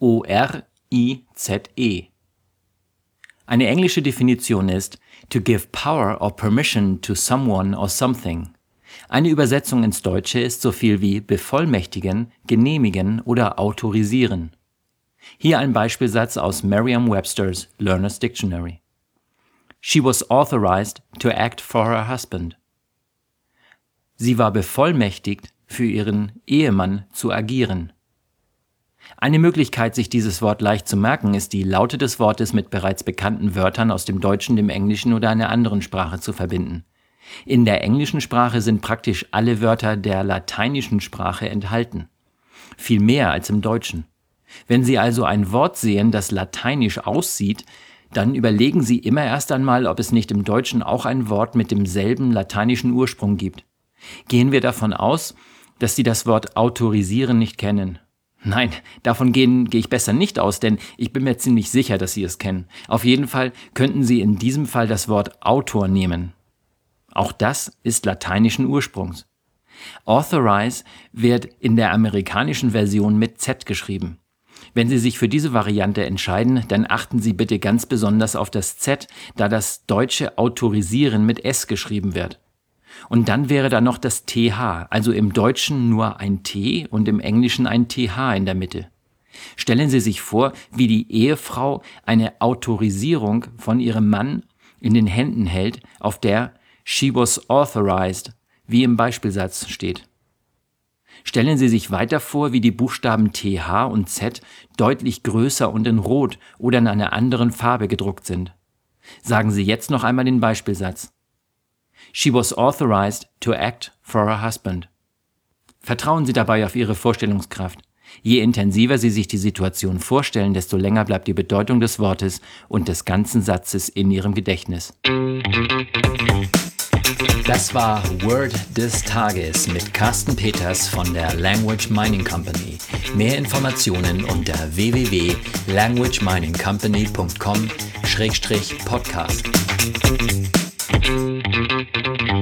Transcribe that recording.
A-U-T-H-O-R-I-Z-E. Eine englische Definition ist to give power or permission to someone or something. Eine Übersetzung ins Deutsche ist so viel wie bevollmächtigen, genehmigen oder autorisieren. Hier ein Beispielsatz aus Merriam-Webster's Learner's Dictionary. She was authorized to act for her husband. Sie war bevollmächtigt, für ihren Ehemann zu agieren. Eine Möglichkeit, sich dieses Wort leicht zu merken, ist die Laute des Wortes mit bereits bekannten Wörtern aus dem Deutschen, dem Englischen oder einer anderen Sprache zu verbinden. In der englischen Sprache sind praktisch alle Wörter der lateinischen Sprache enthalten. Viel mehr als im Deutschen. Wenn Sie also ein Wort sehen, das lateinisch aussieht, dann überlegen Sie immer erst einmal, ob es nicht im Deutschen auch ein Wort mit demselben lateinischen Ursprung gibt. Gehen wir davon aus, dass Sie das Wort autorisieren nicht kennen Nein, davon gehe ich besser nicht aus, denn ich bin mir ziemlich sicher, dass Sie es kennen. Auf jeden Fall könnten Sie in diesem Fall das Wort Autor nehmen. Auch das ist lateinischen Ursprungs. Authorize wird in der amerikanischen Version mit Z geschrieben. Wenn Sie sich für diese Variante entscheiden, dann achten Sie bitte ganz besonders auf das Z, da das deutsche Autorisieren mit S geschrieben wird. Und dann wäre da noch das TH, also im Deutschen nur ein T und im Englischen ein TH in der Mitte. Stellen Sie sich vor, wie die Ehefrau eine Autorisierung von ihrem Mann in den Händen hält, auf der she was authorized, wie im Beispielsatz steht. Stellen Sie sich weiter vor, wie die Buchstaben TH und Z deutlich größer und in Rot oder in einer anderen Farbe gedruckt sind. Sagen Sie jetzt noch einmal den Beispielsatz. She was authorized to act for her husband. Vertrauen Sie dabei auf Ihre Vorstellungskraft. Je intensiver Sie sich die Situation vorstellen, desto länger bleibt die Bedeutung des Wortes und des ganzen Satzes in Ihrem Gedächtnis. Das war Word des Tages mit Carsten Peters von der Language Mining Company. Mehr Informationen unter www.languageminingcompany.com-podcast. Thank you.